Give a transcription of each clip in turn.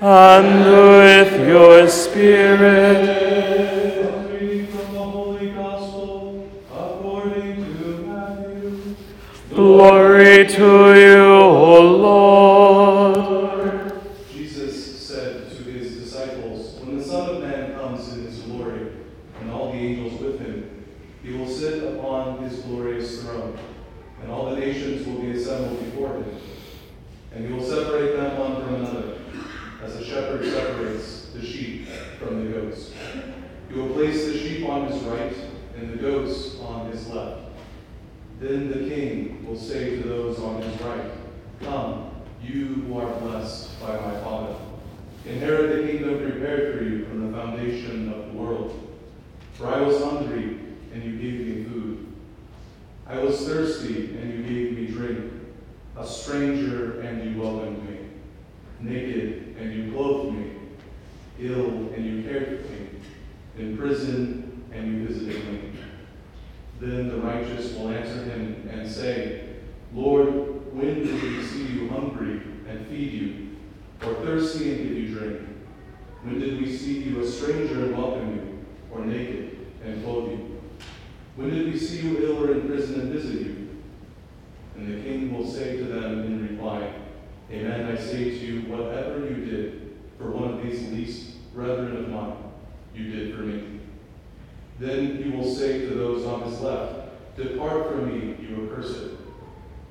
and with your spirit. The Holy Gospel. Glory to you, O Lord. Jesus said to his disciples, When the Son of Man comes in his glory, and all the angels with him, he will sit upon his glorious throne, and all the nations will be assembled before him, and he will separate them one from another as a shepherd separates the sheep from the goats. he will place the sheep on his right and the goats on his left. Then the king will say to those on his right, Come, you who are blessed by my Father. Inherit the kingdom prepared for you from the foundation of the world. For I was hungry, and you gave me food. I was thirsty, and you gave me drink. A stranger, and you welcomed me. Naked, and you clothed me, ill and you cared for me, in prison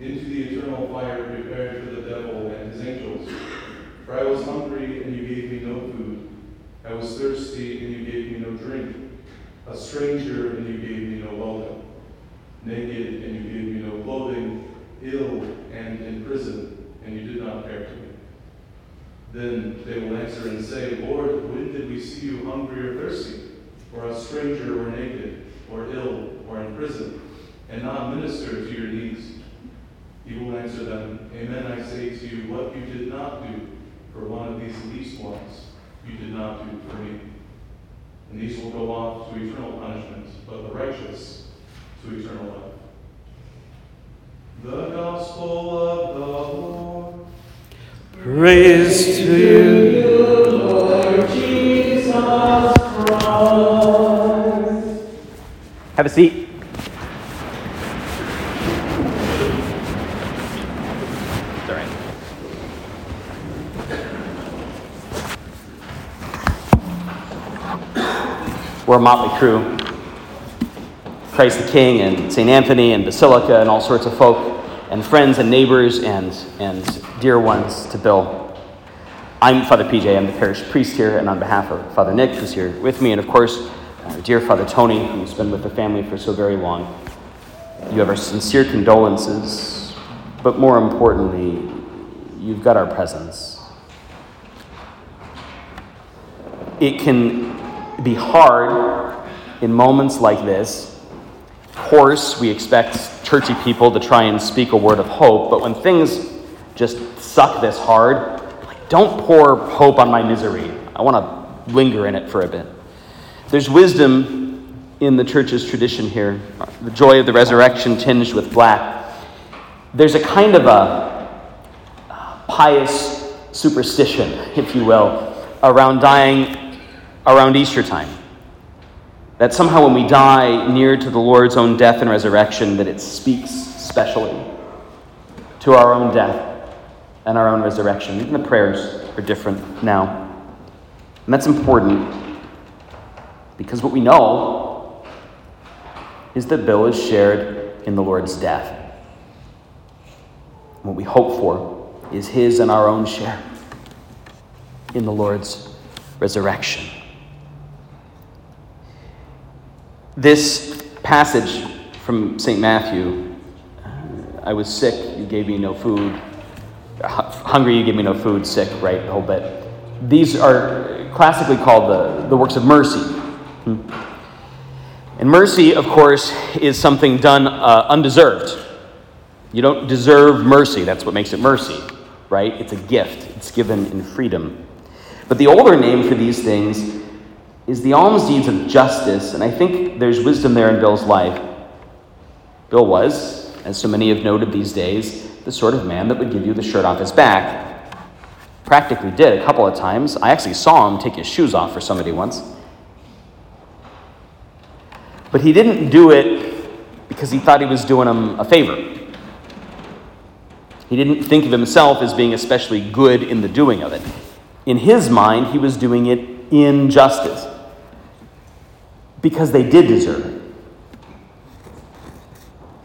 into the eternal fire prepared for the devil and his angels. For I was hungry, and you gave me no food. I was thirsty, and you gave me no drink. A stranger, and you gave me no welcome. Naked, and you gave me no clothing. Ill, and in prison, and you did not care for me. Then they will answer and say, Lord, when did we see you hungry or thirsty, or a stranger, or naked, or ill, or in prison, and not minister to your needs? He will answer them, Amen, I say to you, what you did not do for one of these least ones, you did not do for me. And these will go off to eternal punishment, but the righteous to eternal life. The Gospel of the Lord. Praise, Praise to you, Lord Jesus Christ. Have a seat. we're a motley crew. Christ the King and St. Anthony and Basilica and all sorts of folk and friends and neighbors and, and dear ones to Bill. I'm Father PJ. I'm the parish priest here, and on behalf of Father Nick, who's here with me, and of course, our dear Father Tony, who's been with the family for so very long, you have our sincere condolences, but more importantly, you've got our presence. It can be hard in moments like this. Of course, we expect churchy people to try and speak a word of hope, but when things just suck this hard, like, don't pour hope on my misery. I want to linger in it for a bit. There's wisdom in the church's tradition here, the joy of the resurrection tinged with black. There's a kind of a pious superstition, if you will, around dying around Easter time. That somehow when we die near to the Lord's own death and resurrection, that it speaks specially to our own death and our own resurrection. Even the prayers are different now. And that's important because what we know is that Bill is shared in the Lord's death. What we hope for is his and our own share in the Lord's resurrection. This passage from St. Matthew I was sick, you gave me no food. Hungry, you gave me no food. Sick, right? The whole bit. These are classically called the, the works of mercy. Hmm. And mercy, of course, is something done uh, undeserved. You don't deserve mercy. That's what makes it mercy, right? It's a gift, it's given in freedom. But the older name for these things is the alms deeds of justice, and I think there's wisdom there in Bill's life. Bill was, as so many have noted these days, the sort of man that would give you the shirt off his back. Practically did a couple of times. I actually saw him take his shoes off for somebody once. But he didn't do it because he thought he was doing them a favor. He didn't think of himself as being especially good in the doing of it. In his mind, he was doing it in justice because they did deserve it,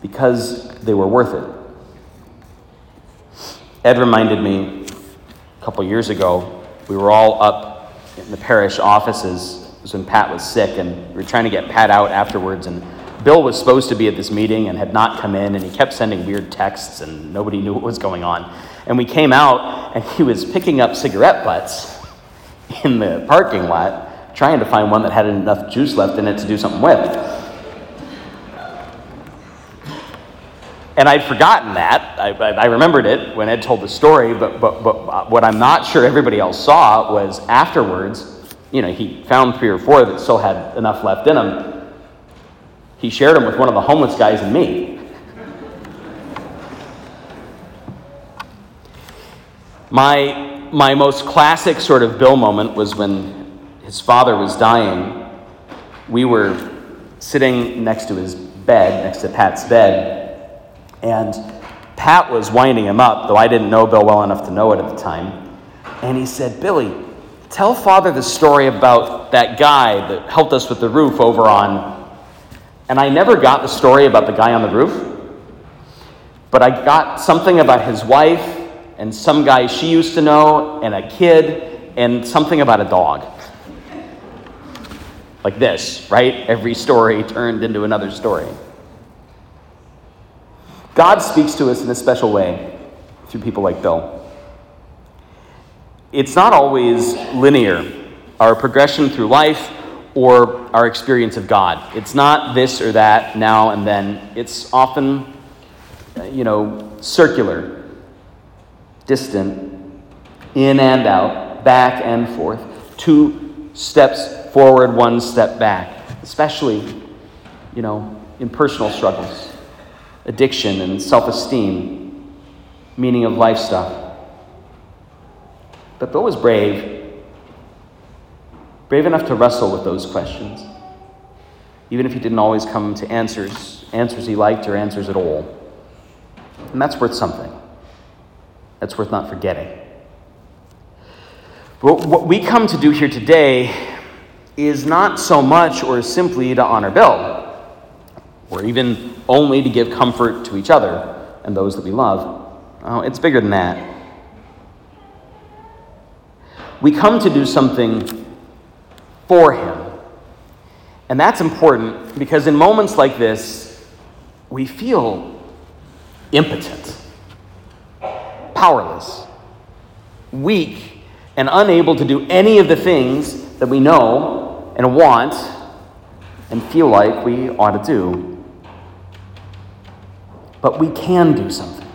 because they were worth it. Ed reminded me a couple years ago, we were all up in the parish offices was when Pat was sick, and we were trying to get Pat out afterwards. And Bill was supposed to be at this meeting and had not come in, and he kept sending weird texts, and nobody knew what was going on. And we came out, and he was picking up cigarette butts in the parking lot, trying to find one that had enough juice left in it to do something with. And I'd forgotten that. I, I, remembered it when Ed told the story, but, but, but what I'm not sure everybody else saw was afterwards, you know, he found three or four that still had enough left in them. He shared them with one of the homeless guys and me. My, my most classic sort of Bill moment was when his father was dying. We were sitting next to his bed, next to Pat's bed, and Pat was winding him up, though I didn't know Bill well enough to know it at the time. And he said, Billy, Tell Father the story about that guy that helped us with the roof over on. And I never got the story about the guy on the roof, but I got something about his wife and some guy she used to know and a kid and something about a dog. Like this, right? Every story turned into another story. God speaks to us in a special way through people like Bill it's not always linear, our progression through life or our experience of God. It's not this or that, now and then. It's often, you know, circular, distant, in and out, back and forth, two steps forward, one step back, especially, you know, in personal struggles, addiction and self esteem, meaning of life stuff. But Bill was brave, brave enough to wrestle with those questions, even if he didn't always come to answers, answers he liked or answers at all. And that's worth something. That's worth not forgetting. What we come to do here today is not so much or simply to honor Bill, or even only to give comfort to each other and those that we love. Oh, it's bigger than that we come to do something for Him. And that's important because in moments like this, we feel impotent, powerless, weak, and unable to do any of the things that we know and want and feel like we ought to do. But we can do something.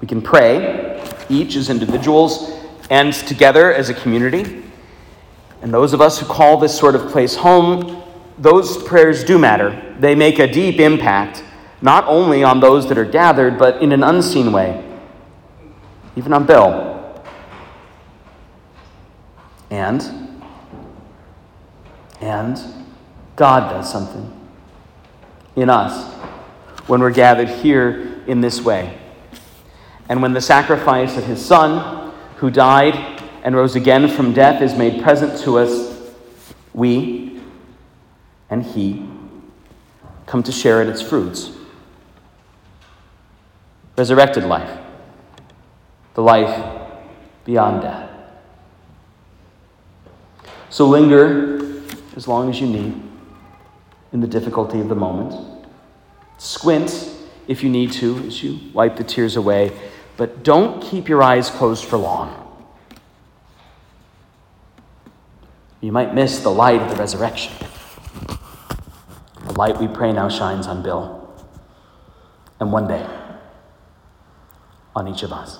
We can pray each as individuals and together as a community. And those of us who call this sort of place home, those prayers do matter. They make a deep impact, not only on those that are gathered, but in an unseen way, even on Bill. And, and God does something in us when we're gathered here in this way. And when the sacrifice of his Son, who died and rose again from death, is made present to us, we and he come to share in its fruits. Resurrected life, the life beyond death. So linger as long as you need in the difficulty of the moment. Squint if you need to as you wipe the tears away, but don't keep your eyes closed for long. You might miss the light of the resurrection. The light we pray now shines on Bill, and one day on each of us.